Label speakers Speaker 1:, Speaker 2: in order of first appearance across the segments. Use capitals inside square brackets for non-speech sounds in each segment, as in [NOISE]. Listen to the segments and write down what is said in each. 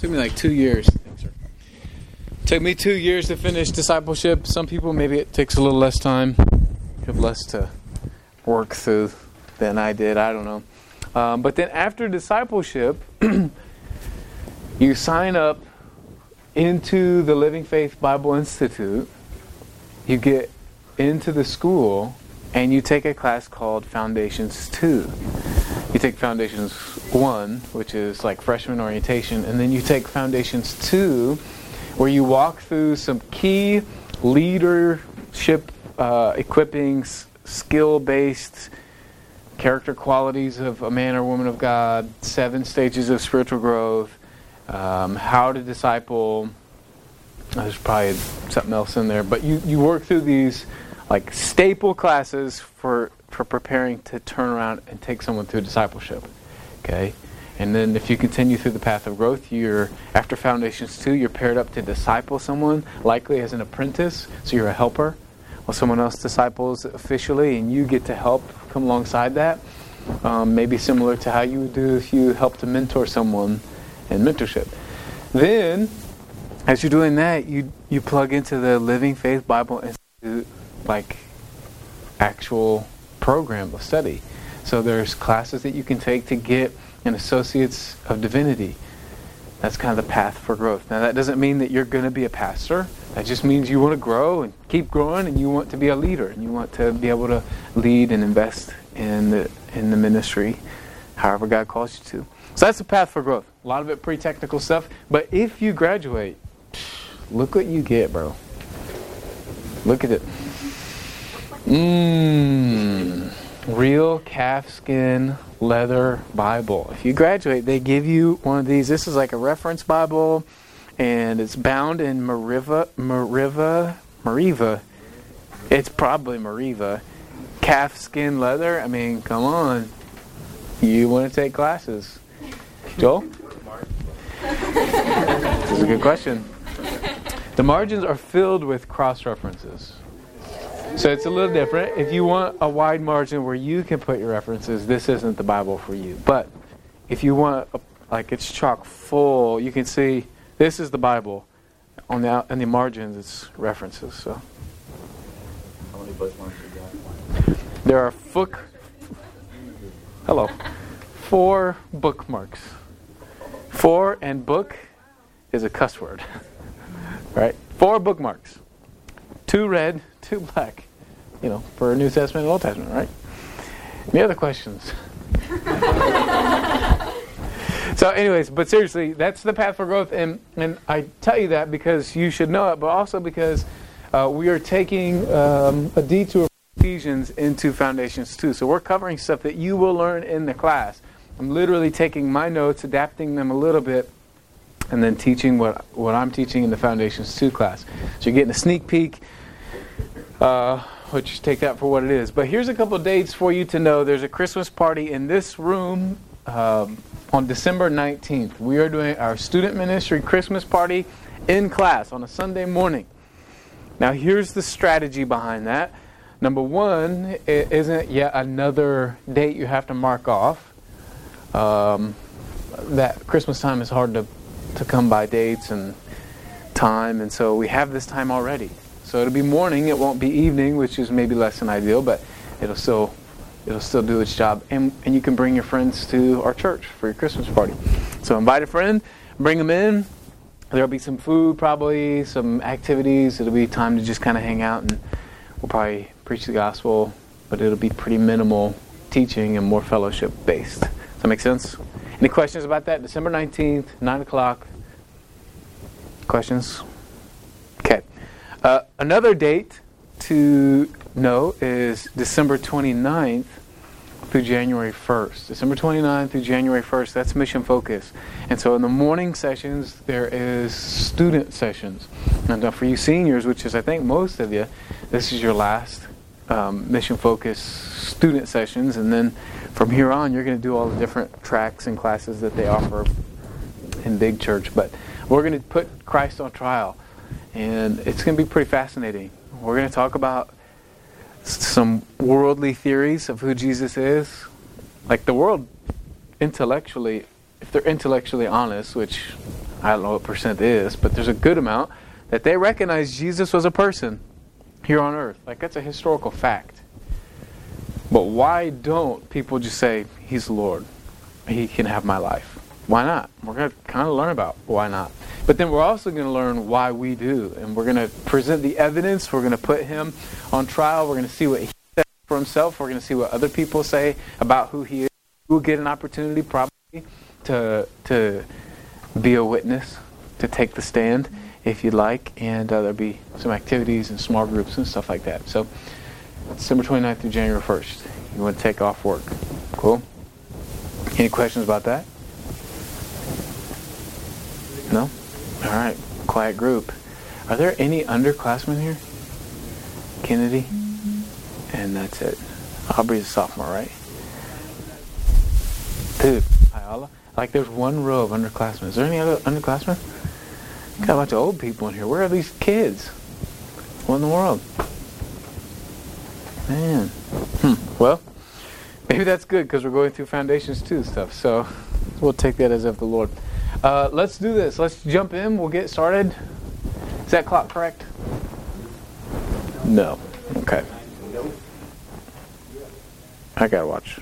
Speaker 1: Took me like two years. Took me two years to finish discipleship. Some people maybe it takes a little less time. Have less to work through than I did. I don't know. Um, but then after discipleship, [CLEARS THROAT] you sign up into the Living Faith Bible Institute. You get into the school and you take a class called Foundations 2 you take Foundations 1, which is like freshman orientation, and then you take Foundations 2, where you walk through some key leadership uh, equippings, skill based character qualities of a man or woman of God, seven stages of spiritual growth, um, how to disciple. There's probably something else in there, but you, you work through these like staple classes for for preparing to turn around and take someone through discipleship. Okay? And then if you continue through the path of growth, you're after foundations 2, you're paired up to disciple someone, likely as an apprentice, so you're a helper. While someone else disciples officially and you get to help come alongside that. Um, maybe similar to how you would do if you help to mentor someone in mentorship. Then, as you're doing that, you you plug into the Living Faith Bible Institute like actual program of study. So there's classes that you can take to get an Associates of Divinity. That's kind of the path for growth. Now that doesn't mean that you're going to be a pastor. That just means you want to grow and keep growing, and you want to be a leader, and you want to be able to lead and invest in the in the ministry, however God calls you to. So that's the path for growth. A lot of it pretty technical stuff, but if you graduate, look what you get, bro. Look at it. Mmm. Real calfskin leather Bible. If you graduate, they give you one of these. This is like a reference Bible, and it's bound in Mariva, Mariva, Mariva. It's probably Mariva. Calfskin leather. I mean, come on. You want to take classes. Joel? this is a good question. The margins are filled with cross references. So it's a little different. If you want a wide margin where you can put your references, this isn't the Bible for you. But if you want, a, like it's chock full, you can see this is the Bible. On the in the margins, it's references. So.
Speaker 2: How many bookmarks you got?
Speaker 1: There are fook. Hello. Four bookmarks. Four and book is a cuss word. [LAUGHS] right? Four bookmarks. Two red, two black you know, for a New Testament and Old Testament, right? Any other questions? [LAUGHS] so, anyways, but seriously, that's the path for growth, and and I tell you that because you should know it, but also because uh, we are taking um, a detour from Ephesians into Foundations two. So we're covering stuff that you will learn in the class. I'm literally taking my notes, adapting them a little bit, and then teaching what what I'm teaching in the Foundations two class. So you're getting a sneak peek. Uh, which take that for what it is. But here's a couple dates for you to know. There's a Christmas party in this room um, on December 19th. We are doing our student ministry Christmas party in class on a Sunday morning. Now, here's the strategy behind that. Number one, it isn't yet another date you have to mark off. Um, that Christmas time is hard to, to come by dates and time, and so we have this time already. So it'll be morning. It won't be evening, which is maybe less than ideal, but it'll still it'll still do its job. And and you can bring your friends to our church for your Christmas party. So invite a friend, bring them in. There'll be some food, probably some activities. It'll be time to just kind of hang out, and we'll probably preach the gospel, but it'll be pretty minimal teaching and more fellowship based. Does that make sense? Any questions about that? December 19th, 9 o'clock. Questions? Okay. Uh, another date to know is December 29th through January 1st. December 29th through January 1st, that's mission focus. And so in the morning sessions, there is student sessions. And now for you seniors, which is I think most of you, this is your last um, mission focus student sessions. And then from here on, you're going to do all the different tracks and classes that they offer in Big Church. But we're going to put Christ on trial and it's going to be pretty fascinating. We're going to talk about some worldly theories of who Jesus is. Like the world, intellectually, if they're intellectually honest, which I don't know what percent is, but there's a good amount that they recognize Jesus was a person here on earth. Like that's a historical fact. But why don't people just say, He's Lord? He can have my life? Why not? We're going to kind of learn about why not. But then we're also going to learn why we do. And we're going to present the evidence. We're going to put him on trial. We're going to see what he says for himself. We're going to see what other people say about who he is. We'll get an opportunity probably to, to be a witness, to take the stand if you'd like. And uh, there'll be some activities and small groups and stuff like that. So December 29th through January 1st. You want to take off work. Cool? Any questions about that? No? All right. Quiet group. Are there any underclassmen here? Kennedy? And that's it. Aubrey's a sophomore, right? Dude, Ayala? Like there's one row of underclassmen. Is there any other underclassmen? Got a bunch of old people in here. Where are these kids? What in the world? Man. Hmm. Well, maybe that's good because we're going through Foundations two stuff. So we'll take that as of the Lord. Uh, let's do this. Let's jump in. We'll get started. Is that clock correct? No. Okay. I gotta watch.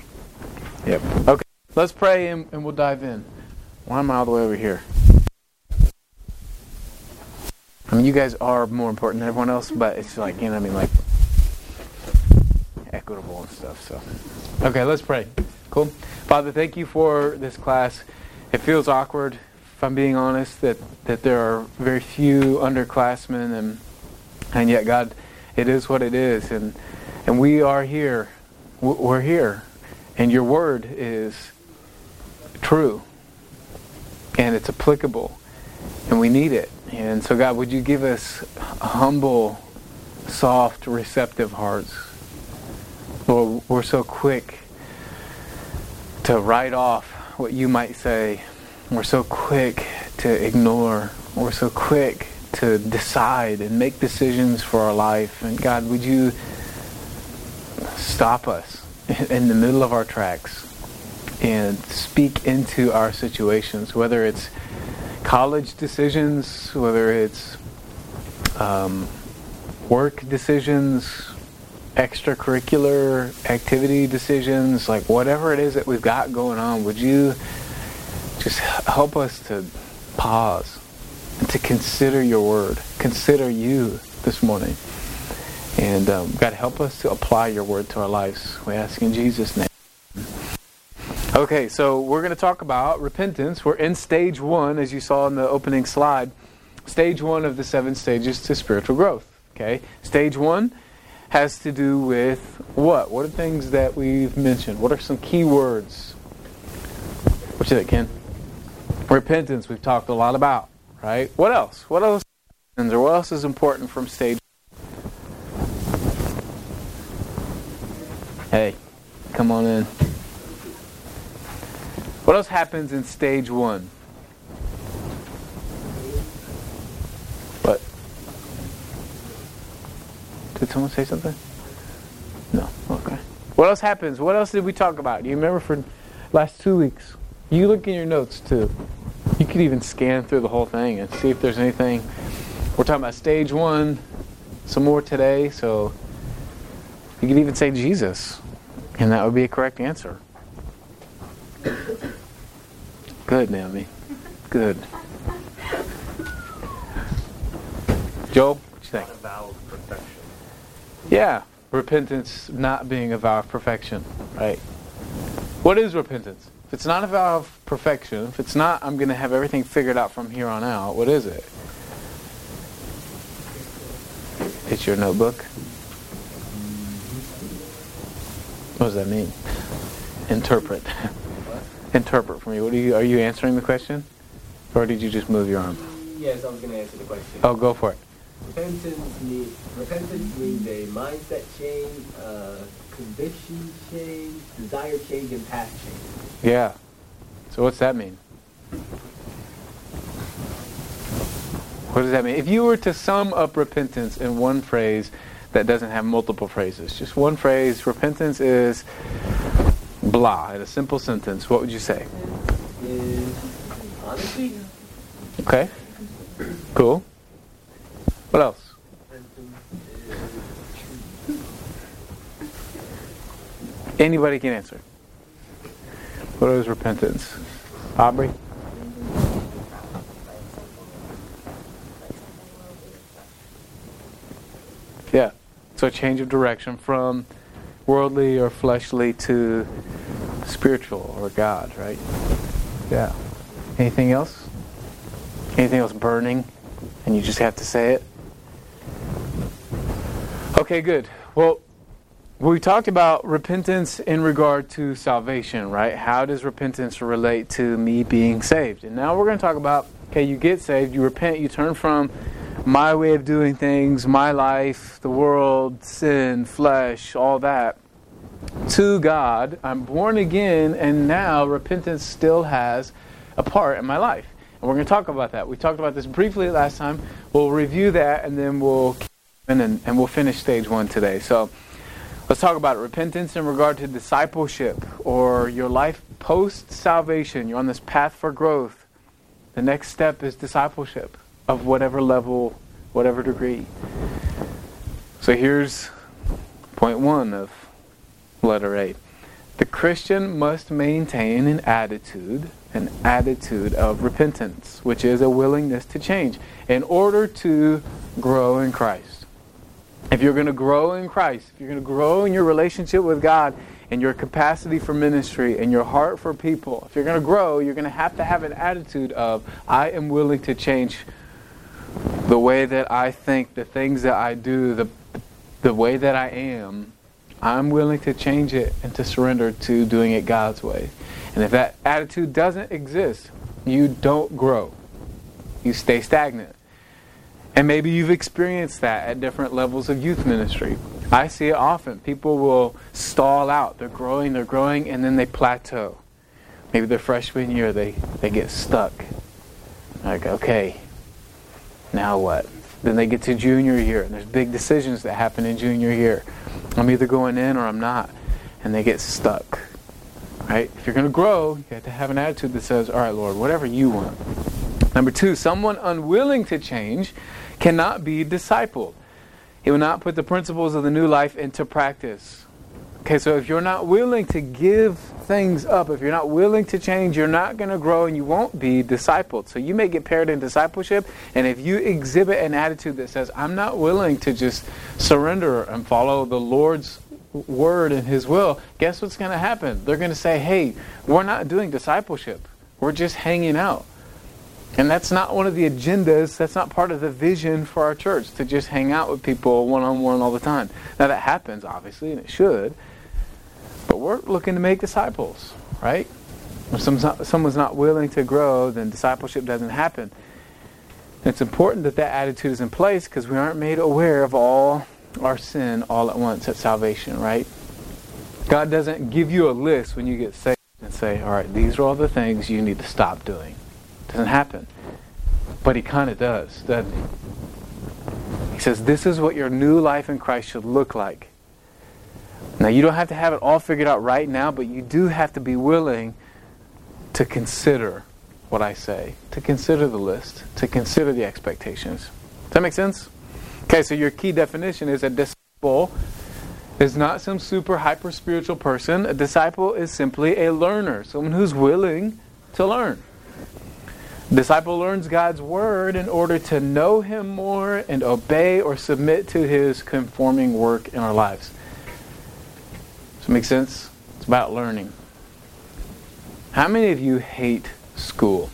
Speaker 1: Yep. Okay. Let's pray and, and we'll dive in. Why am I all the way over here? I mean, you guys are more important than everyone else, but it's like, you know what I mean? Like, equitable and stuff. So, okay, let's pray. Cool. Father, thank you for this class. It feels awkward, if I'm being honest, that, that there are very few underclassmen, and and yet, God, it is what it is, and and we are here. We're here, and your word is true, and it's applicable, and we need it. And so, God, would you give us humble, soft, receptive hearts? Lord, we're so quick to write off what you might say. We're so quick to ignore. We're so quick to decide and make decisions for our life. And God, would you stop us [LAUGHS] in the middle of our tracks and speak into our situations, whether it's college decisions, whether it's um, work decisions, extracurricular activity decisions, like whatever it is that we've got going on, would you just help us to pause and to consider your word, consider you this morning. And um, God, help us to apply your word to our lives. We ask in Jesus' name. Okay, so we're going to talk about repentance. We're in stage one, as you saw in the opening slide. Stage one of the seven stages to spiritual growth. Okay, stage one has to do with what? What are things that we've mentioned? What are some key words? What you think, Ken? Repentance, we've talked a lot about, right? What else? What else? Or what else is important from stage? Hey, come on in. What else happens in stage one? What? Did someone say something? No. Okay. What else happens? What else did we talk about? Do you remember for last two weeks? You look in your notes too. You could even scan through the whole thing and see if there's anything. We're talking about stage one, some more today, so you could even say Jesus, and that would be a correct answer. Good, Naomi. Good. Joel, what you think? Yeah, repentance not being a vow of perfection, right? What is repentance? If it's not a vow of perfection, if it's not, I'm going to have everything figured out from here on out, what is it? It's your notebook. What does that mean? Interpret. [LAUGHS] Interpret for me. What are you? Are you answering the question, or did you just move your arm?
Speaker 3: Yes, I was going to answer the question.
Speaker 1: Oh, go for it.
Speaker 3: Repentance, mean, repentance means a mindset change, uh, conviction change, desire change, and path change.
Speaker 1: Yeah. So what's that mean? What does that mean? If you were to sum up repentance in one phrase that doesn't have multiple phrases, just one phrase, repentance is blah, in a simple sentence, what would you say?
Speaker 3: Is honesty?
Speaker 1: Okay. Cool. What else? Anybody can answer. What is repentance? Aubrey? Yeah. So a change of direction from worldly or fleshly to spiritual or God, right? Yeah. Anything else? Anything else burning? And you just have to say it? Okay, good. Well, we talked about repentance in regard to salvation, right? How does repentance relate to me being saved? And now we're going to talk about okay, you get saved, you repent, you turn from my way of doing things, my life, the world, sin, flesh, all that, to God. I'm born again, and now repentance still has a part in my life. And we're going to talk about that. We talked about this briefly last time. We'll review that, and then we'll and, and we'll finish stage one today. So let's talk about repentance in regard to discipleship or your life post salvation. You're on this path for growth. The next step is discipleship of whatever level, whatever degree. So here's point one of letter A. The Christian must maintain an attitude, an attitude of repentance, which is a willingness to change, in order to grow in Christ. If you're going to grow in Christ, if you're going to grow in your relationship with God and your capacity for ministry and your heart for people, if you're going to grow, you're going to have to have an attitude of, I am willing to change the way that I think, the things that I do, the, the way that I am. I'm willing to change it and to surrender to doing it God's way. And if that attitude doesn't exist, you don't grow. You stay stagnant. And maybe you've experienced that at different levels of youth ministry. I see it often. People will stall out. They're growing, they're growing, and then they plateau. Maybe their freshman year, they, they get stuck. Like, okay, now what? Then they get to junior year, and there's big decisions that happen in junior year. I'm either going in or I'm not. And they get stuck. Right? If you're going to grow, you have to have an attitude that says, All right, Lord, whatever you want. Number two, someone unwilling to change cannot be discipled. He will not put the principles of the new life into practice. Okay, so if you're not willing to give things up, if you're not willing to change, you're not going to grow and you won't be discipled. So you may get paired in discipleship, and if you exhibit an attitude that says, I'm not willing to just surrender and follow the Lord's word and his will, guess what's going to happen? They're going to say, hey, we're not doing discipleship, we're just hanging out. And that's not one of the agendas, that's not part of the vision for our church to just hang out with people one on one all the time. Now, that happens, obviously, and it should. But we're looking to make disciples, right? If someone's not willing to grow, then discipleship doesn't happen. it's important that that attitude is in place because we aren't made aware of all our sin all at once at salvation, right? God doesn't give you a list when you get saved and say, all right, these are all the things you need to stop doing. Doesn't happen. But he kind of does, doesn't he? He says, this is what your new life in Christ should look like. Now, you don't have to have it all figured out right now, but you do have to be willing to consider what I say, to consider the list, to consider the expectations. Does that make sense? Okay, so your key definition is a disciple is not some super hyper spiritual person. A disciple is simply a learner, someone who's willing to learn. Disciple learns God's word in order to know him more and obey or submit to his conforming work in our lives. Does it make sense? It's about learning. How many of you hate school?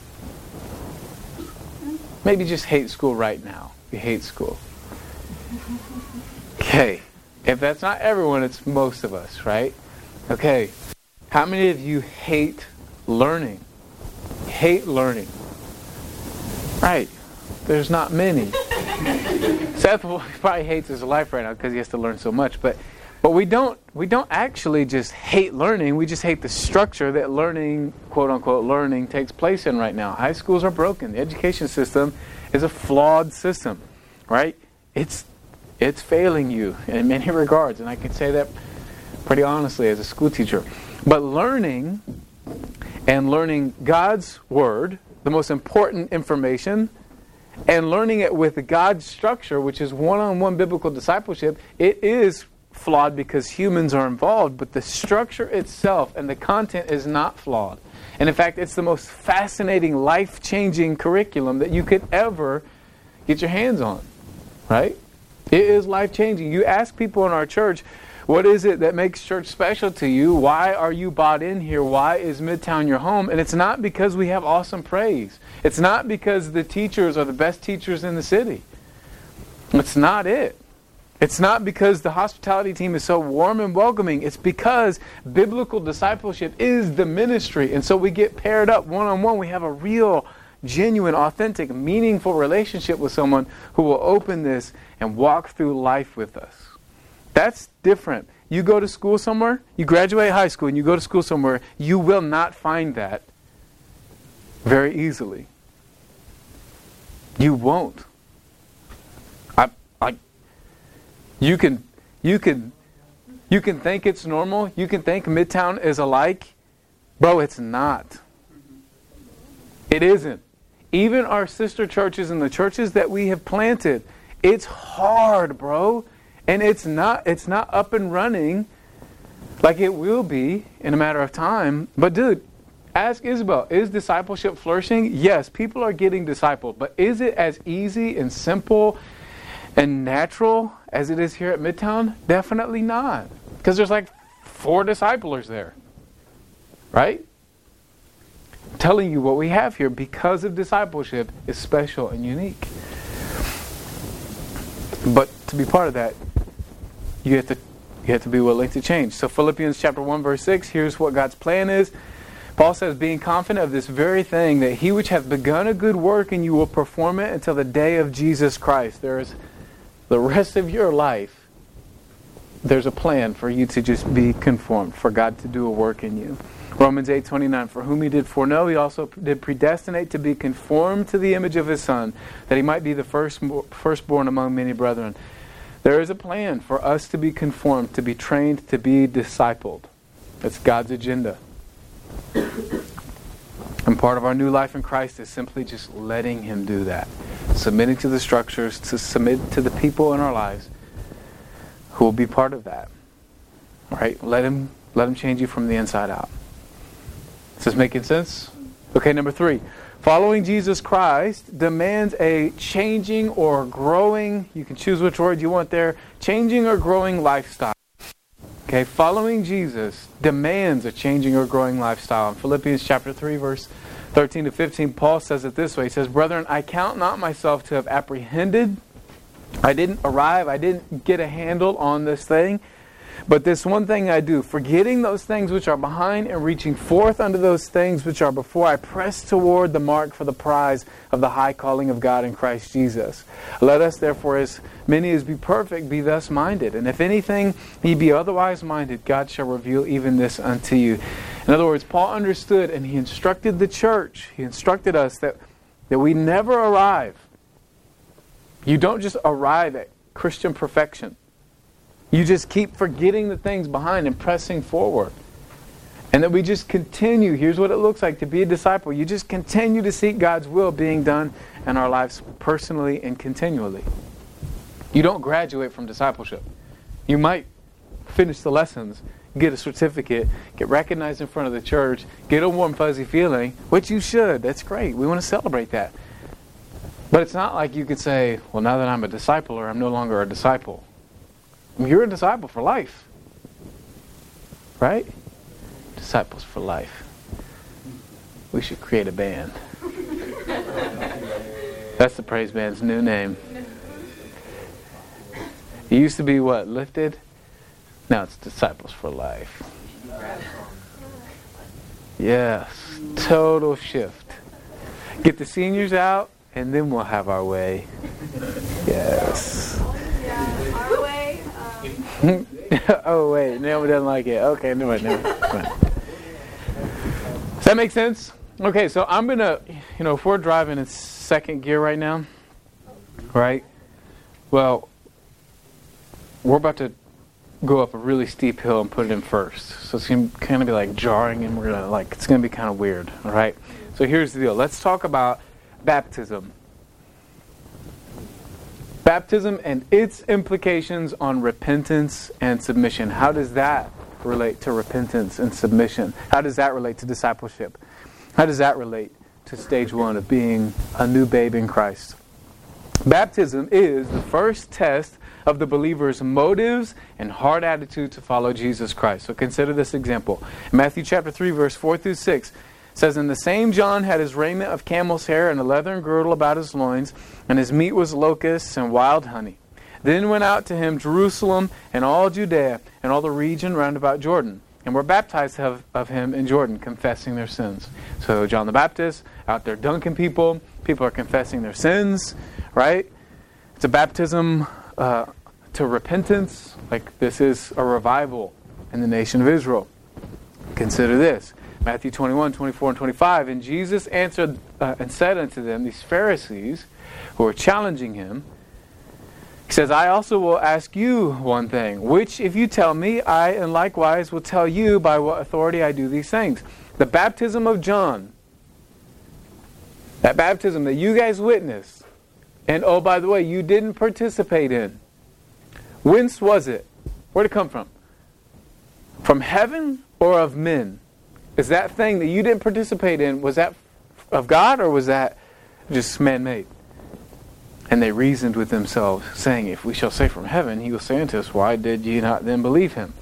Speaker 1: Maybe just hate school right now. You hate school. Okay. If that's not everyone, it's most of us, right? Okay. How many of you hate learning? Hate learning. Right. There's not many. Seth probably hates his life right now because he has to learn so much, but but we don't we don't actually just hate learning. We just hate the structure that learning, quote unquote, learning takes place in right now. High schools are broken. The education system is a flawed system, right? It's it's failing you in many [LAUGHS] regards, and I can say that pretty honestly as a school teacher. But learning and learning God's word the most important information and learning it with God's structure, which is one on one biblical discipleship, it is flawed because humans are involved, but the structure itself and the content is not flawed. And in fact, it's the most fascinating, life changing curriculum that you could ever get your hands on. Right? It is life changing. You ask people in our church, what is it that makes church special to you? Why are you bought in here? Why is Midtown your home? And it's not because we have awesome praise. It's not because the teachers are the best teachers in the city. It's not it. It's not because the hospitality team is so warm and welcoming. It's because biblical discipleship is the ministry. And so we get paired up one on one. We have a real, genuine, authentic, meaningful relationship with someone who will open this and walk through life with us. That's different. You go to school somewhere, you graduate high school, and you go to school somewhere, you will not find that very easily. You won't. I, I, you can, you can, you can think it's normal. You can think Midtown is alike, bro. It's not. It isn't. Even our sister churches and the churches that we have planted, it's hard, bro, and it's not. It's not up and running like it will be in a matter of time. But dude, Ask Isabel, is discipleship flourishing? Yes, people are getting discipled, but is it as easy and simple and natural as it is here at Midtown? Definitely not. Because there's like four disciplers there. Right? I'm telling you what we have here because of discipleship is special and unique. But to be part of that, you have to you have to be willing to change. So Philippians chapter 1 verse 6, here's what God's plan is. Paul says, being confident of this very thing, that he which hath begun a good work in you will perform it until the day of Jesus Christ. There is the rest of your life, there's a plan for you to just be conformed, for God to do a work in you. Romans 8 29, for whom he did foreknow, he also did predestinate to be conformed to the image of his Son, that he might be the first, firstborn among many brethren. There is a plan for us to be conformed, to be trained, to be discipled. That's God's agenda. And part of our new life in Christ is simply just letting Him do that. Submitting to the structures, to submit to the people in our lives who will be part of that. Right? Let Him let Him change you from the inside out. Is this making sense? Okay, number three. Following Jesus Christ demands a changing or growing, you can choose which word you want there, changing or growing lifestyle. Okay, following Jesus demands a changing or growing lifestyle. In Philippians chapter 3, verse 13 to 15, Paul says it this way. He says, Brethren, I count not myself to have apprehended. I didn't arrive. I didn't get a handle on this thing. But this one thing I do, forgetting those things which are behind and reaching forth unto those things which are before, I press toward the mark for the prize of the high calling of God in Christ Jesus. Let us therefore, as many as be perfect, be thus minded. And if anything ye be otherwise minded, God shall reveal even this unto you. In other words, Paul understood and he instructed the church, he instructed us that, that we never arrive. You don't just arrive at Christian perfection. You just keep forgetting the things behind and pressing forward. And that we just continue. Here's what it looks like to be a disciple. You just continue to seek God's will being done in our lives personally and continually. You don't graduate from discipleship. You might finish the lessons, get a certificate, get recognized in front of the church, get a warm, fuzzy feeling, which you should. That's great. We want to celebrate that. But it's not like you could say, well, now that I'm a discipler, I'm no longer a disciple. You're a disciple for life. Right? Disciples for life. We should create a band. That's the praise band's new name. It used to be what? Lifted? Now it's Disciples for Life. Yes. Total shift. Get the seniors out, and then we'll have our way. Yes. [LAUGHS] oh wait, Naomi doesn't like it. Okay, no, no. Does that make sense? Okay, so I'm gonna, you know, if we're driving in second gear right now, right? Well, we're about to go up a really steep hill and put it in first. So it's gonna kind of be like jarring, and we're gonna like it's gonna be kind of weird. All right. So here's the deal. Let's talk about baptism. Baptism and its implications on repentance and submission. How does that relate to repentance and submission? How does that relate to discipleship? How does that relate to stage one of being a new babe in Christ? Baptism is the first test of the believer's motives and heart attitude to follow Jesus Christ. So consider this example. Matthew chapter 3 verse 4 through 6 says and the same John had his raiment of camel's hair and a leathern girdle about his loins and his meat was locusts and wild honey. Then went out to him Jerusalem and all Judea and all the region round about Jordan and were baptized of, of him in Jordan, confessing their sins. So John the Baptist out there dunking people, people are confessing their sins, right? It's a baptism uh, to repentance, like this is a revival in the nation of Israel. Consider this Matthew 21, 24, and 25. And Jesus answered uh, and said unto them, these Pharisees who are challenging him, he says, I also will ask you one thing, which if you tell me, I and likewise will tell you by what authority I do these things. The baptism of John, that baptism that you guys witnessed, and oh, by the way, you didn't participate in. Whence was it? Where'd it come from? From heaven or of men? Is that thing that you didn't participate in, was that of God or was that just man made? And they reasoned with themselves, saying, If we shall say from heaven, he will say unto us, Why did ye not then believe him?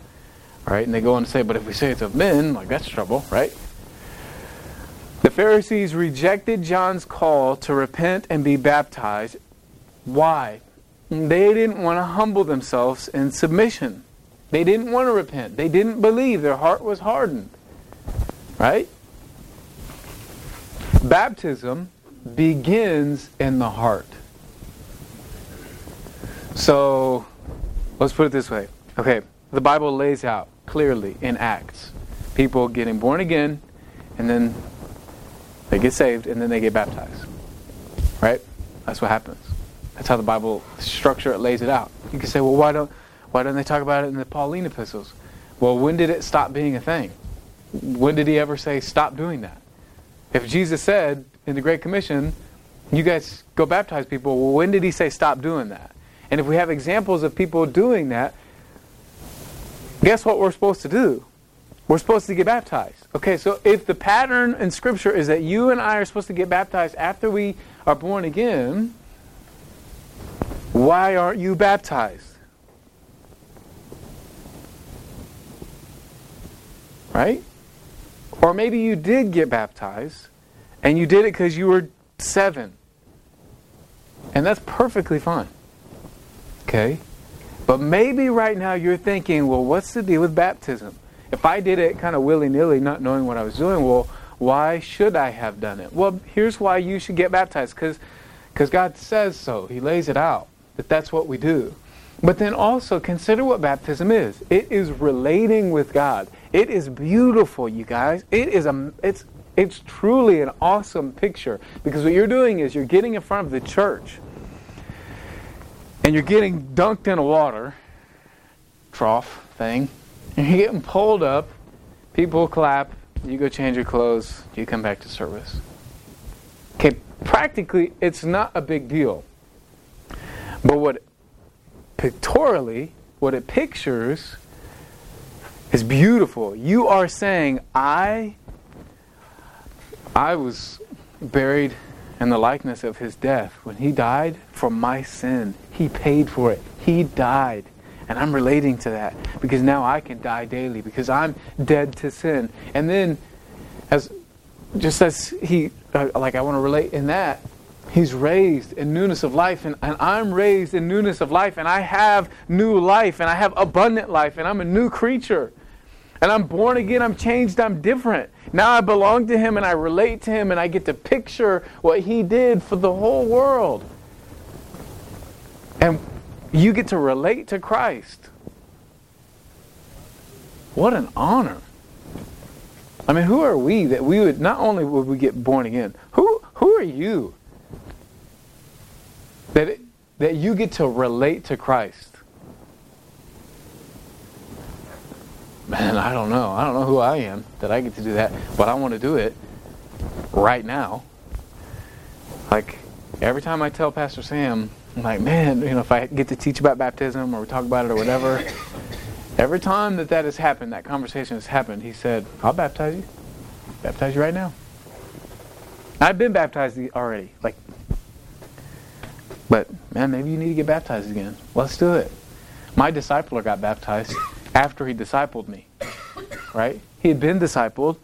Speaker 1: Right? And they go on to say, But if we say it's of men, like that's trouble, right? The Pharisees rejected John's call to repent and be baptized. Why? They didn't want to humble themselves in submission. They didn't want to repent. They didn't believe. Their heart was hardened. Right? Baptism begins in the heart. So, let's put it this way. Okay, the Bible lays out clearly in Acts people getting born again, and then they get saved, and then they get baptized. Right? That's what happens. That's how the Bible structure it lays it out. You can say, well, why don't why don't they talk about it in the Pauline epistles? Well, when did it stop being a thing? When did he ever say stop doing that? If Jesus said in the Great Commission, you guys go baptize people, well, when did he say stop doing that? And if we have examples of people doing that, guess what we're supposed to do? We're supposed to get baptized. Okay, so if the pattern in Scripture is that you and I are supposed to get baptized after we are born again, why aren't you baptized? Right? Or maybe you did get baptized and you did it because you were seven. And that's perfectly fine. Okay? But maybe right now you're thinking, well, what's the deal with baptism? If I did it kind of willy nilly, not knowing what I was doing, well, why should I have done it? Well, here's why you should get baptized because God says so. He lays it out that that's what we do. But then also consider what baptism is. It is relating with God. It is beautiful, you guys. It is a it's it's truly an awesome picture because what you're doing is you're getting in front of the church and you're getting dunked in a water trough thing and you're getting pulled up. People clap. You go change your clothes. You come back to service. Okay, practically, it's not a big deal. But what pictorially, what it pictures is beautiful. You are saying, I I was buried in the likeness of his death. When he died for my sin, he paid for it. He died. And I'm relating to that because now I can die daily because I'm dead to sin. And then as just as he uh, like I want to relate in that He's raised in newness of life, and, and I'm raised in newness of life, and I have new life, and I have abundant life, and I'm a new creature. And I'm born again, I'm changed, I'm different. Now I belong to Him, and I relate to Him, and I get to picture what He did for the whole world. And you get to relate to Christ. What an honor. I mean, who are we that we would not only would we get born again, who who are you that, it, that you get to relate to Christ. Man, I don't know. I don't know who I am that I get to do that, but I want to do it. right now. Like every time I tell Pastor Sam, I'm like, man, you know, if I get to teach about baptism or we talk about it or whatever, every time that that has happened, that conversation has happened, he said, I'll baptize you. Baptize you right now. I've been baptized already. Like, but man, maybe you need to get baptized again. Let's do it. My discipler got baptized after he discipled me. Right? He had been discipled,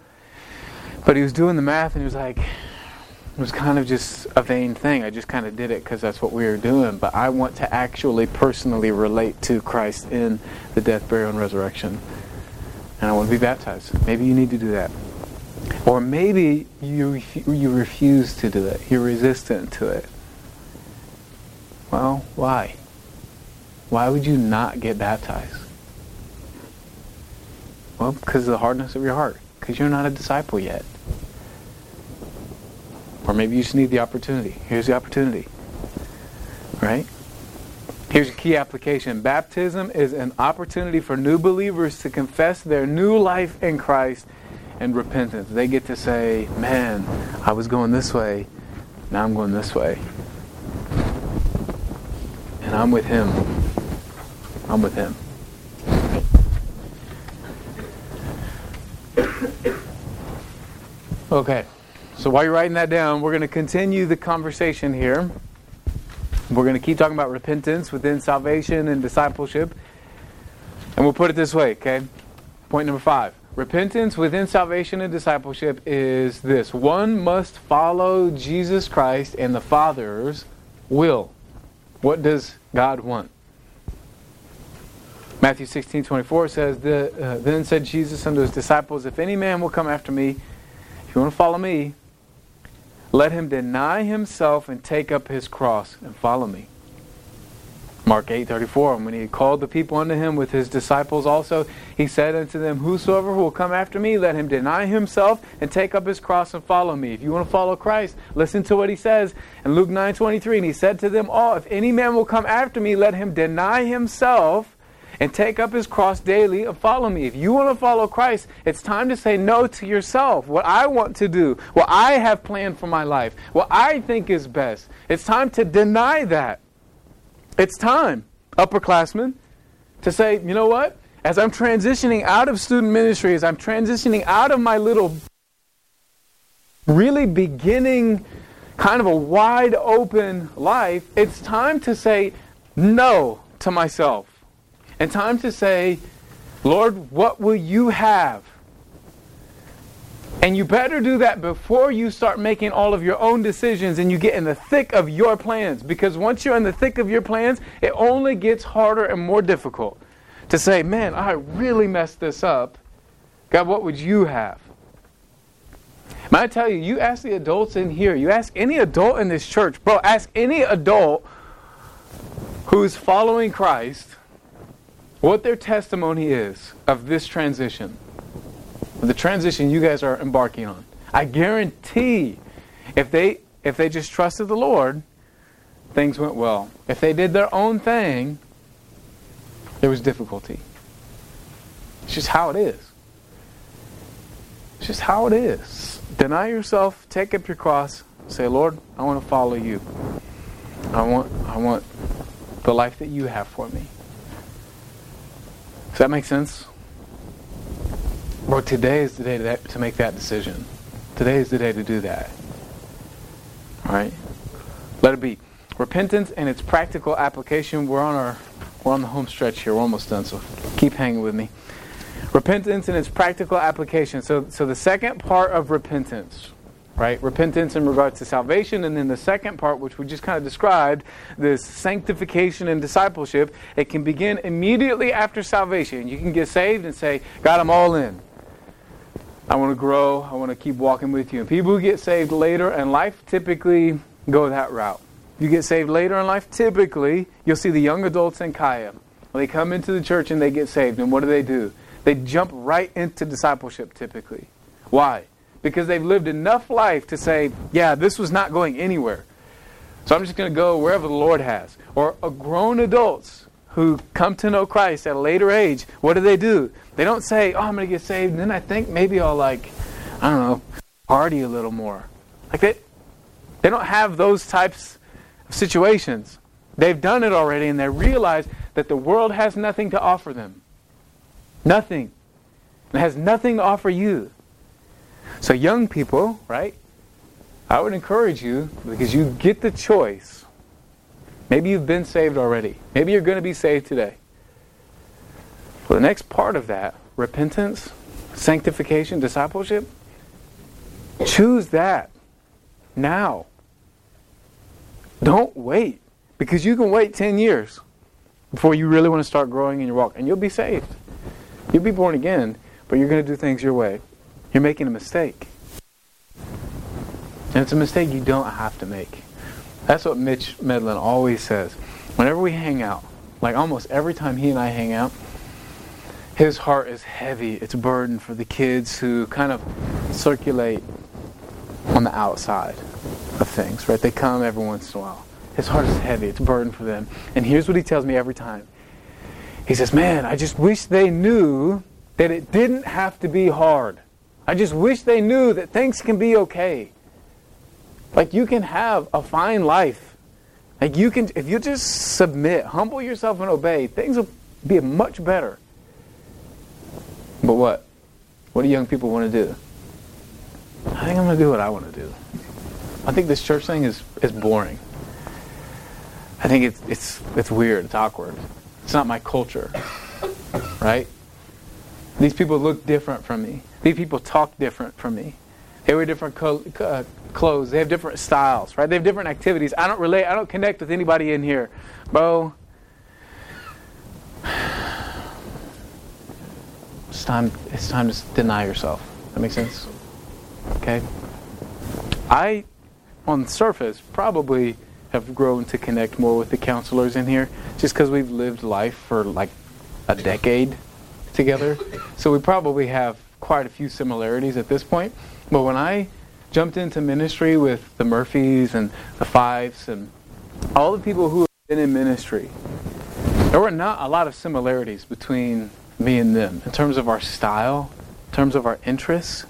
Speaker 1: but he was doing the math and he was like, it was kind of just a vain thing. I just kind of did it because that's what we were doing. But I want to actually personally relate to Christ in the death, burial, and resurrection. And I want to be baptized. Maybe you need to do that. Or maybe you, you refuse to do it. You're resistant to it. Well, why? Why would you not get baptized? Well, because of the hardness of your heart. Because you're not a disciple yet. Or maybe you just need the opportunity. Here's the opportunity. Right? Here's a key application. Baptism is an opportunity for new believers to confess their new life in Christ and repentance. They get to say, Man, I was going this way, now I'm going this way. I'm with Him. I'm with Him. Okay. So while you're writing that down, we're going to continue the conversation here. We're going to keep talking about repentance within salvation and discipleship. And we'll put it this way, okay? Point number five. Repentance within salvation and discipleship is this one must follow Jesus Christ and the Father's will. What does God want? Matthew 16 24 says, uh, Then said Jesus unto his disciples, If any man will come after me, if you want to follow me, let him deny himself and take up his cross and follow me. Mark 8:34 And when he called the people unto him with his disciples also he said unto them whosoever will come after me let him deny himself and take up his cross and follow me if you want to follow Christ listen to what he says in Luke 9:23 and he said to them all if any man will come after me let him deny himself and take up his cross daily and follow me. If you want to follow Christ, it's time to say no to yourself. What I want to do, what I have planned for my life, what I think is best. It's time to deny that. It's time, upperclassmen, to say, you know what? As I'm transitioning out of student ministry, as I'm transitioning out of my little, really beginning kind of a wide open life, it's time to say no to myself and time to say, Lord, what will you have? And you better do that before you start making all of your own decisions and you get in the thick of your plans. Because once you're in the thick of your plans, it only gets harder and more difficult to say, man, I really messed this up. God, what would you have? May I tell you, you ask the adults in here, you ask any adult in this church, bro, ask any adult who's following Christ what their testimony is of this transition, the transition you guys are embarking on. I guarantee if they if they just trusted the Lord, things went well. If they did their own thing, there was difficulty. It's just how it is. It's just how it is. Deny yourself, take up your cross, say, Lord, I want to follow you. I want I want the life that you have for me. Does that make sense? Bro, today is the day to, to make that decision. Today is the day to do that. All right? Let it be. Repentance and its practical application. We're on our we're on the home stretch here. We're almost done, so keep hanging with me. Repentance and its practical application. So so the second part of repentance right? Repentance in regards to salvation. And then the second part, which we just kind of described, this sanctification and discipleship, it can begin immediately after salvation. You can get saved and say, God, I'm all in. I want to grow. I want to keep walking with you. And people who get saved later in life typically go that route. You get saved later in life, typically, you'll see the young adults in Kaya. They come into the church and they get saved. And what do they do? They jump right into discipleship typically. Why? because they've lived enough life to say, yeah, this was not going anywhere. So I'm just going to go wherever the Lord has. Or a grown adults who come to know Christ at a later age, what do they do? They don't say, oh, I'm going to get saved, and then I think maybe I'll, like, I don't know, party a little more. Like they, they don't have those types of situations. They've done it already and they realize that the world has nothing to offer them. Nothing. It has nothing to offer you. So, young people, right? I would encourage you because you get the choice. Maybe you've been saved already. Maybe you're going to be saved today. Well, the next part of that, repentance, sanctification, discipleship, choose that now. Don't wait because you can wait 10 years before you really want to start growing in your walk and you'll be saved. You'll be born again, but you're going to do things your way. You're making a mistake. And it's a mistake you don't have to make. That's what Mitch Medlin always says. Whenever we hang out, like almost every time he and I hang out, his heart is heavy. It's a burden for the kids who kind of circulate on the outside of things, right? They come every once in a while. His heart is heavy. It's a burden for them. And here's what he tells me every time. He says, Man, I just wish they knew that it didn't have to be hard. I just wish they knew that things can be okay. Like you can have a fine life. Like you can, if you just submit, humble yourself and obey, things will be much better. But what? What do young people want to do? I think I'm going to do what I want to do. I think this church thing is, is boring. I think it's, it's, it's weird. It's awkward. It's not my culture. Right? These people look different from me. These people talk different from me. They wear different co- uh, clothes. They have different styles, right? They have different activities. I don't relate. I don't connect with anybody in here, bro. It's time. It's time to deny yourself. That makes sense. Okay. I, on the surface, probably have grown to connect more with the counselors in here, just because we've lived life for like a decade together. So we probably have quite a few similarities at this point. But when I jumped into ministry with the Murphys and the Fives and all the people who have been in ministry, there were not a lot of similarities between me and them in terms of our style, in terms of our interests.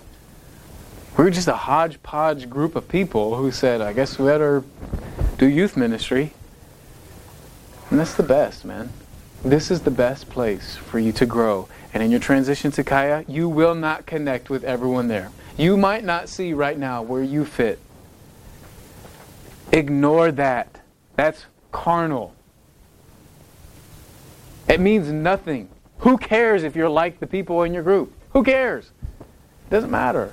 Speaker 1: We were just a hodgepodge group of people who said, I guess we better do youth ministry. And that's the best, man. This is the best place for you to grow. And in your transition to Kaya, you will not connect with everyone there. You might not see right now where you fit. Ignore that. That's carnal. It means nothing. Who cares if you're like the people in your group? Who cares? It doesn't matter.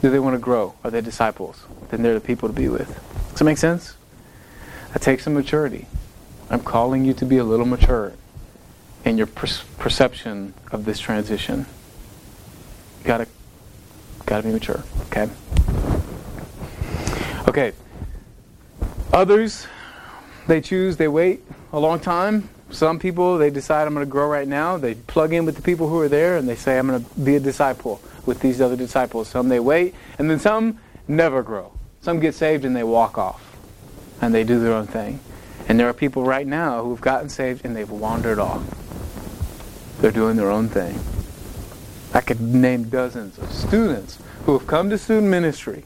Speaker 1: Do they want to grow? Are they disciples? Then they're the people to be with. Does that make sense? That takes some maturity. I'm calling you to be a little mature in your per- perception of this transition. You gotta, gotta be mature. Okay. Okay. Others, they choose. They wait a long time. Some people, they decide I'm going to grow right now. They plug in with the people who are there and they say I'm going to be a disciple with these other disciples. Some they wait, and then some never grow. Some get saved and they walk off and they do their own thing. And there are people right now who've gotten saved and they've wandered off. They're doing their own thing. I could name dozens of students who have come to student ministry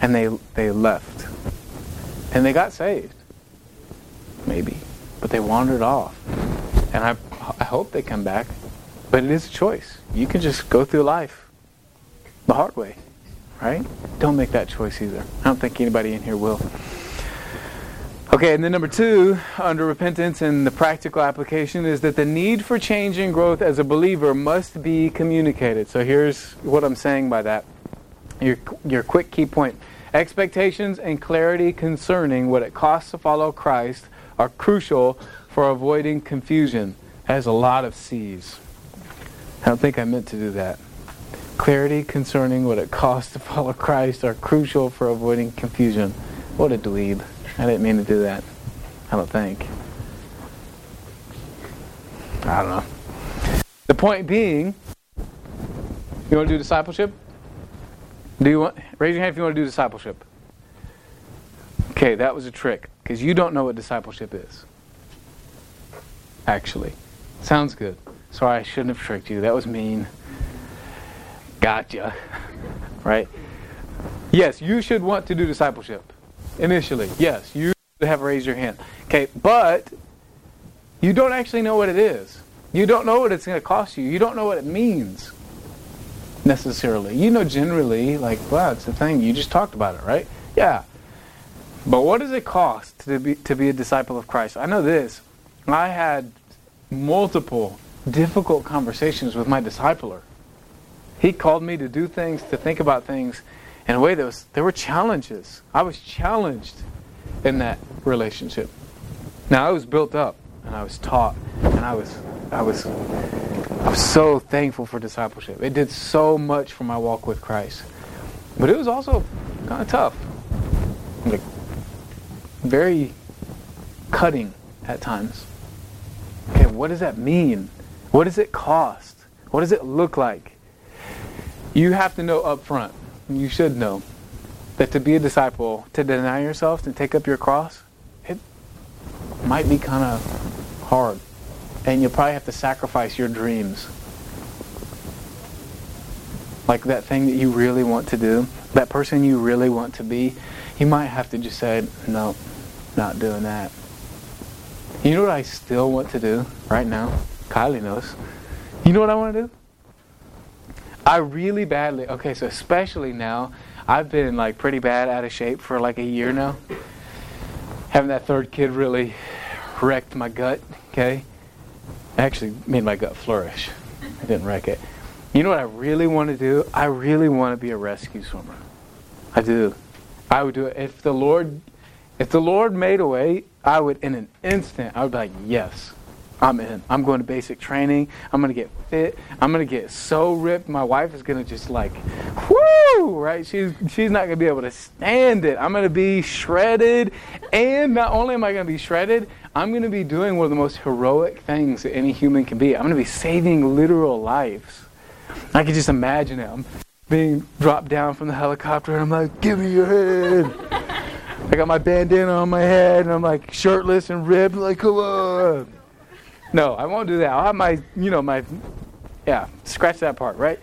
Speaker 1: and they, they left. And they got saved. Maybe. But they wandered off. And I, I hope they come back. But it is a choice. You can just go through life the hard way. Right? Don't make that choice either. I don't think anybody in here will. Okay, and then number two, under repentance and the practical application, is that the need for change and growth as a believer must be communicated. So here's what I'm saying by that. Your, your quick key point. Expectations and clarity concerning what it costs to follow Christ are crucial for avoiding confusion. That has a lot of C's. I don't think I meant to do that. Clarity concerning what it costs to follow Christ are crucial for avoiding confusion. What a dweeb. I didn't mean to do that. I don't think. I don't know. The point being, you want to do discipleship? Do you want raise your hand if you want to do discipleship? Okay, that was a trick because you don't know what discipleship is. Actually, sounds good. Sorry, I shouldn't have tricked you. That was mean. Gotcha. [LAUGHS] right? Yes, you should want to do discipleship initially. Yes, you have raised your hand. Okay, but you don't actually know what it is. You don't know what it's going to cost you. You don't know what it means necessarily. You know generally, like, wow, it's a thing. You just talked about it, right? Yeah. But what does it cost to be to be a disciple of Christ? I know this. I had multiple difficult conversations with my discipler. He called me to do things, to think about things in a way that was there were challenges. I was challenged in that relationship. Now I was built up and I was taught and I was I was I was so thankful for discipleship. It did so much for my walk with Christ. But it was also kind of tough. Like very cutting at times. Okay, what does that mean? What does it cost? What does it look like? You have to know up front you should know that to be a disciple, to deny yourself, to take up your cross, it might be kind of hard. And you'll probably have to sacrifice your dreams. Like that thing that you really want to do, that person you really want to be, you might have to just say, no, not doing that. You know what I still want to do right now? Kylie knows. You know what I want to do? I really badly, okay, so especially now, I've been like pretty bad out of shape for like a year now. Having that third kid really wrecked my gut, okay? Actually made my gut flourish. I didn't wreck it. You know what I really want to do? I really want to be a rescue swimmer. I do. I would do it. If the Lord if the Lord made a way, I would in an instant I would be like, "Yes. I'm in. I'm going to basic training. I'm going to get fit. I'm going to get so ripped. My wife is going to just like, whoo, right? She's she's not going to be able to stand it. I'm going to be shredded, and not only am I going to be shredded, I'm going to be doing one of the most heroic things that any human can be. I'm going to be saving literal lives. I can just imagine it. I'm being dropped down from the helicopter, and I'm like, give me your head. I got my bandana on my head, and I'm like shirtless and ripped. Like, come on. No, I won't do that. I'll have my, you know, my, yeah, scratch that part, right?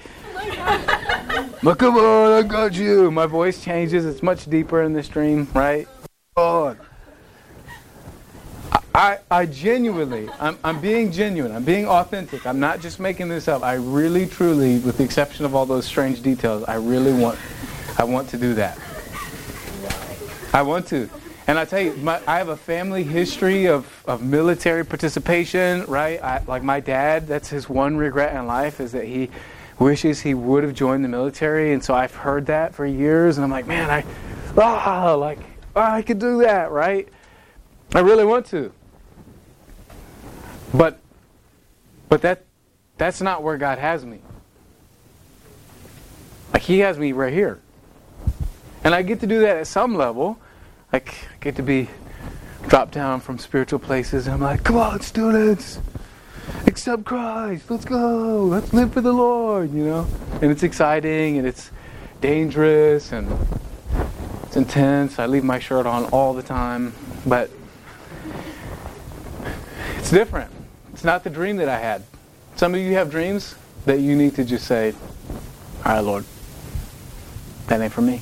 Speaker 1: but come on, I got you. My voice changes. It's much deeper in the stream, right? Oh. I, I genuinely, I'm, I'm being genuine. I'm being authentic. I'm not just making this up. I really, truly, with the exception of all those strange details, I really want, I want to do that. I want to. And I tell you, my, I have a family history of, of military participation, right? I, like my dad, that's his one regret in life is that he wishes he would have joined the military. And so I've heard that for years. And I'm like, man, I, ah, like, oh, I could do that, right? I really want to. But, but that, that's not where God has me. Like, He has me right here. And I get to do that at some level I get to be dropped down from spiritual places, and I'm like, come on, students, accept Christ. Let's go. Let's live for the Lord. You know, and it's exciting and it's dangerous and it's intense. I leave my shirt on all the time, but it's different. It's not the dream that I had. Some of you have dreams that you need to just say, all right, Lord, that ain't for me.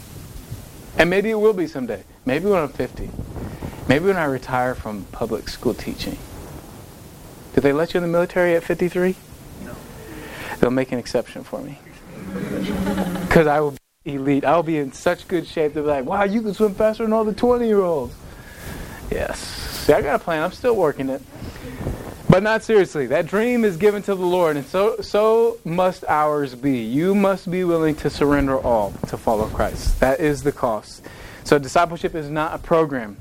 Speaker 1: And maybe it will be someday. Maybe when I'm 50. Maybe when I retire from public school teaching. Did they let you in the military at 53? No. They'll make an exception for me. Because I will be elite. I will be in such good shape. They'll be like, wow, you can swim faster than all the 20 year olds. Yes. See, I got a plan. I'm still working it. But not seriously. That dream is given to the Lord, and so so must ours be. You must be willing to surrender all to follow Christ. That is the cost. So discipleship is not a program.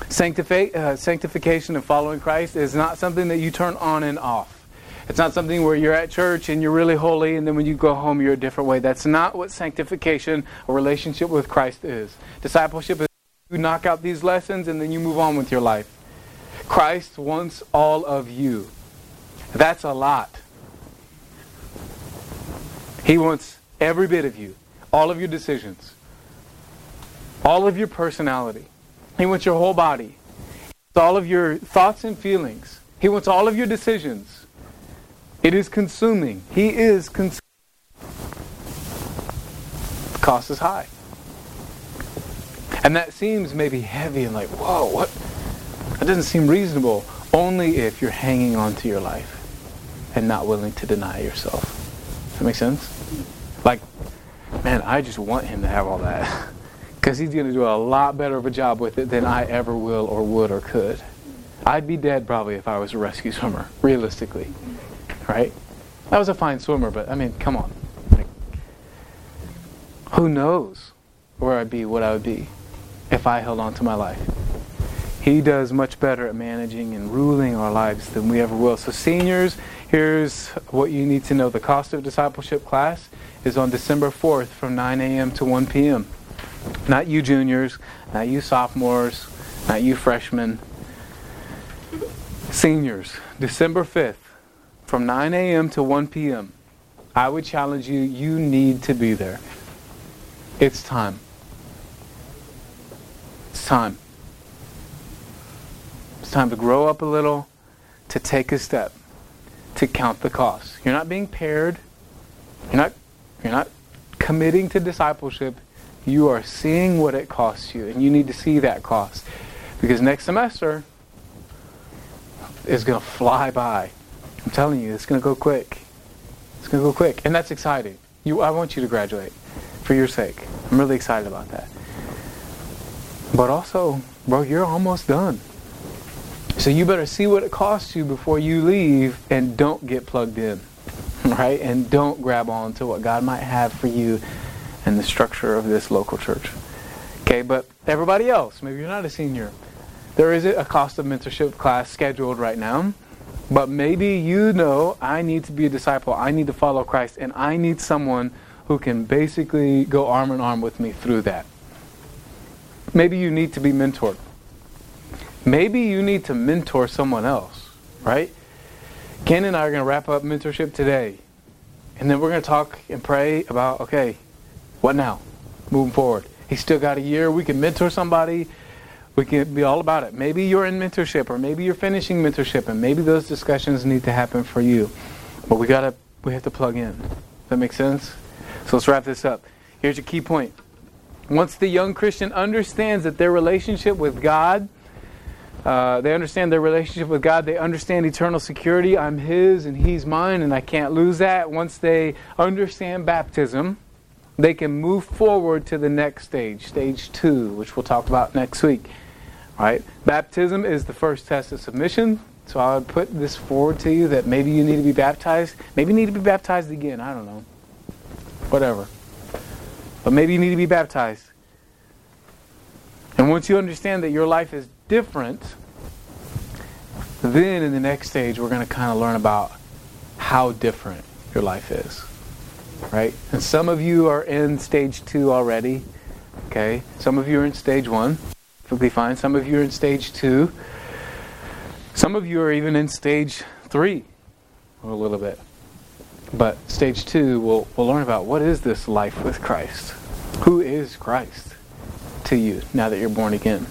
Speaker 1: Uh, sanctification and following Christ is not something that you turn on and off. It's not something where you're at church and you're really holy, and then when you go home, you're a different way. That's not what sanctification, a relationship with Christ is. Discipleship is you knock out these lessons and then you move on with your life. Christ wants all of you. That's a lot. He wants every bit of you, all of your decisions all of your personality. He wants your whole body. It's all of your thoughts and feelings. He wants all of your decisions. It is consuming. He is consuming. The cost is high. And that seems maybe heavy and like, whoa, what? That doesn't seem reasonable. Only if you're hanging on to your life and not willing to deny yourself. Does that make sense? Like, man, I just want him to have all that. [LAUGHS] Because he's going to do a lot better of a job with it than I ever will or would or could. I'd be dead probably if I was a rescue swimmer, realistically. Right? I was a fine swimmer, but I mean, come on. Like, who knows where I'd be, what I would be if I held on to my life. He does much better at managing and ruling our lives than we ever will. So, seniors, here's what you need to know. The cost of discipleship class is on December 4th from 9 a.m. to 1 p.m. Not you juniors, not you sophomores, not you freshmen. Seniors, December 5th from 9 a.m. to 1 p.m. I would challenge you, you need to be there. It's time. It's time. It's time to grow up a little, to take a step, to count the cost. You're not being paired. You're not you're not committing to discipleship. You are seeing what it costs you, and you need to see that cost. Because next semester is going to fly by. I'm telling you, it's going to go quick. It's going to go quick, and that's exciting. You, I want you to graduate for your sake. I'm really excited about that. But also, bro, you're almost done. So you better see what it costs you before you leave and don't get plugged in, [LAUGHS] right? And don't grab on to what God might have for you and the structure of this local church. Okay, but everybody else, maybe you're not a senior, there is a cost of mentorship class scheduled right now. But maybe you know I need to be a disciple. I need to follow Christ. And I need someone who can basically go arm in arm with me through that. Maybe you need to be mentored. Maybe you need to mentor someone else, right? Ken and I are going to wrap up mentorship today. And then we're going to talk and pray about, okay, what now? Moving forward. He's still got a year. We can mentor somebody. We can be all about it. Maybe you're in mentorship or maybe you're finishing mentorship and maybe those discussions need to happen for you. But we got to we have to plug in. Does that make sense? So let's wrap this up. Here's your key point. Once the young Christian understands that their relationship with God, uh, they understand their relationship with God, they understand eternal security. I'm His and He's mine, and I can't lose that. Once they understand baptism, they can move forward to the next stage, stage two, which we'll talk about next week. Right? Baptism is the first test of submission. So I would put this forward to you that maybe you need to be baptized. Maybe you need to be baptized again. I don't know. Whatever. But maybe you need to be baptized. And once you understand that your life is different, then in the next stage, we're going to kind of learn about how different your life is. Right? And some of you are in stage two already. Okay? Some of you are in stage one perfectly fine. Some of you are in stage two. Some of you are even in stage three, a little bit. But stage two, we'll, we'll learn about what is this life with Christ? Who is Christ to you now that you're born again?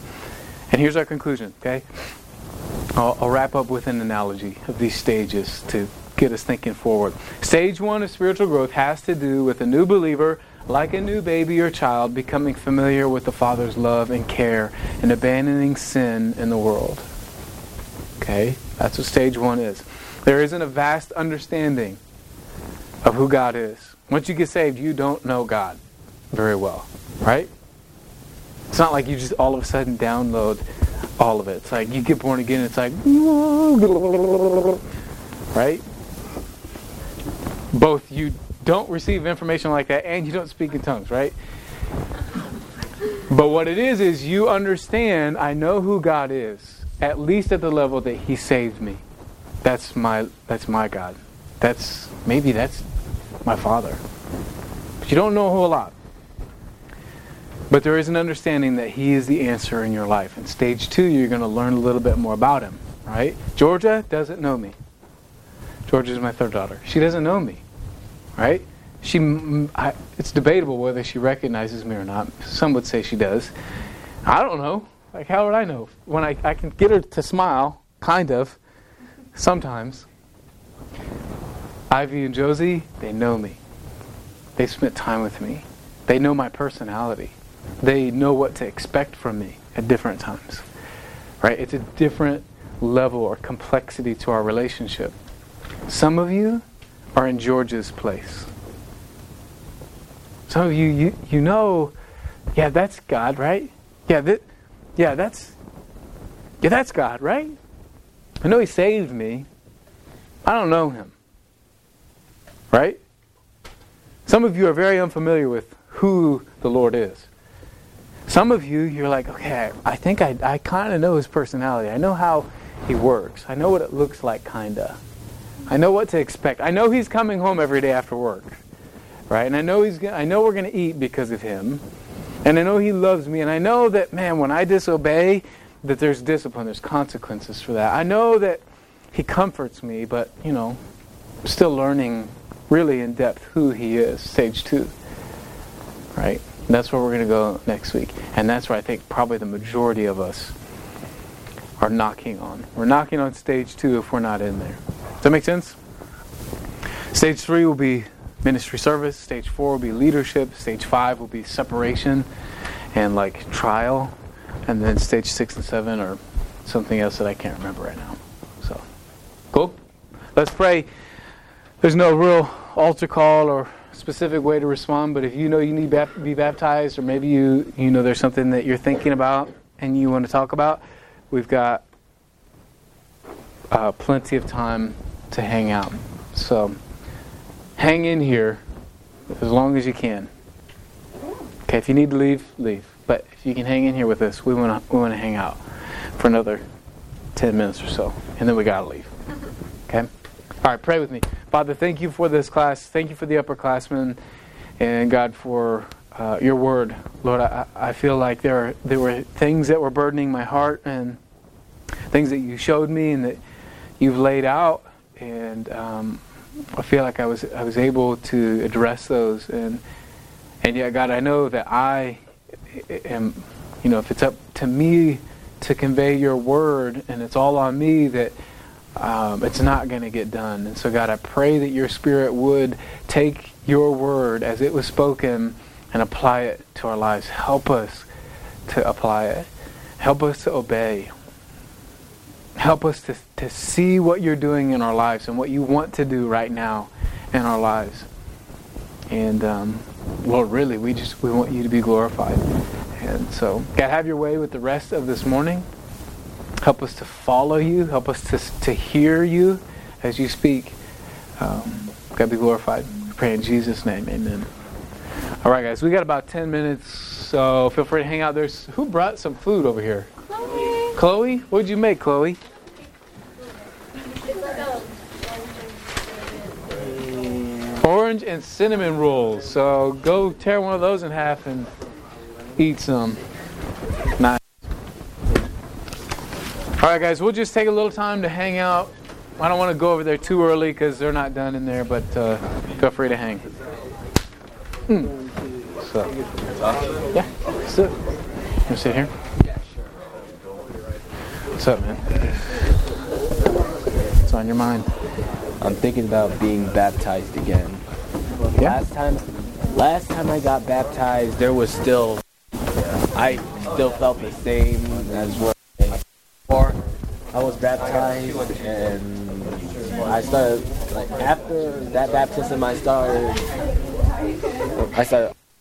Speaker 1: And here's our conclusion, okay? I'll, I'll wrap up with an analogy of these stages to get us thinking forward. Stage one of spiritual growth has to do with a new believer like a new baby or child, becoming familiar with the Father's love and care and abandoning sin in the world. Okay? That's what stage one is. There isn't a vast understanding of who God is. Once you get saved, you don't know God very well. Right? It's not like you just all of a sudden download all of it. It's like you get born again, it's like, [LAUGHS] right? Both you don't receive information like that and you don't speak in tongues, right? But what it is, is you understand, I know who God is, at least at the level that He saved me. That's my, that's my God. That's, maybe that's my Father. But you don't know a whole lot. But there is an understanding that He is the answer in your life. In stage two, you're going to learn a little bit more about Him, right? Georgia doesn't know me. Georgia is my third daughter. She doesn't know me right? She, I, it's debatable whether she recognizes me or not. Some would say she does. I don't know. Like, how would I know? When I, I can get her to smile, kind of, sometimes. Ivy and Josie, they know me. They spent time with me. They know my personality. they know what to expect from me at different times. Right? It's a different level or complexity to our relationship. Some of you are in George's place. Of you, you, you know, yeah, that's God, right? Yeah, that, yeah, that's, yeah, that's God, right? I know He saved me. I don't know Him. Right? Some of you are very unfamiliar with who the Lord is. Some of you, you're like, okay, I think I, I kind of know his personality. I know how he works. I know what it looks like, kind of. I know what to expect. I know he's coming home every day after work, right? And I know he's. I know we're going to eat because of him, and I know he loves me. And I know that, man, when I disobey, that there's discipline, there's consequences for that. I know that he comforts me, but you know, I'm still learning really in depth who he is. Stage two, right? And that's where we're going to go next week, and that's where I think probably the majority of us are knocking on. We're knocking on stage two if we're not in there. That make sense? Stage three will be ministry service. Stage four will be leadership. Stage five will be separation and like trial. And then stage six and seven are something else that I can't remember right now. So, cool? Let's pray. There's no real altar call or specific way to respond, but if you know you need to be baptized, or maybe you, you know there's something that you're thinking about and you want to talk about, we've got uh, plenty of time to hang out. So hang in here as long as you can. Okay, if you need to leave, leave. But if you can hang in here with us, we want to we want to hang out for another 10 minutes or so, and then we got to leave. Okay? All right, pray with me. Father, thank you for this class. Thank you for the upperclassmen, and God for uh, your word. Lord, I, I feel like there, are, there were things that were burdening my heart and things that you showed me and that you've laid out, and um, I feel like I was I was able to address those, and and yet God, I know that I am, you know, if it's up to me to convey your word, and it's all on me that. Um, it's not going to get done. And so, God, I pray that your Spirit would take your word as it was spoken and apply it to our lives. Help us to apply it. Help us to obey. Help us to, to see what you're doing in our lives and what you want to do right now in our lives. And um, Lord, really, we just we want you to be glorified. And so, God, have your way with the rest of this morning. Help us to follow you. Help us to, to hear you as you speak. Um, God be glorified. We pray in Jesus' name. Amen. All right, guys, we got about 10 minutes, so feel free to hang out. There's who brought some food over here?
Speaker 4: Chloe.
Speaker 1: Chloe? What'd you make, Chloe? Orange and cinnamon rolls. So go tear one of those in half and eat some. Nice. All right, guys, we'll just take a little time to hang out. I don't want to go over there too early because they're not done in there, but uh, feel free to hang. Mm. So, yeah, sit. You sit here? What's up, man? What's on your mind?
Speaker 5: I'm thinking about being baptized again.
Speaker 1: Yeah.
Speaker 5: Last time, last time I got baptized, there was still, I still felt the same as what before I was baptized, and I started like after that baptism, I started, I started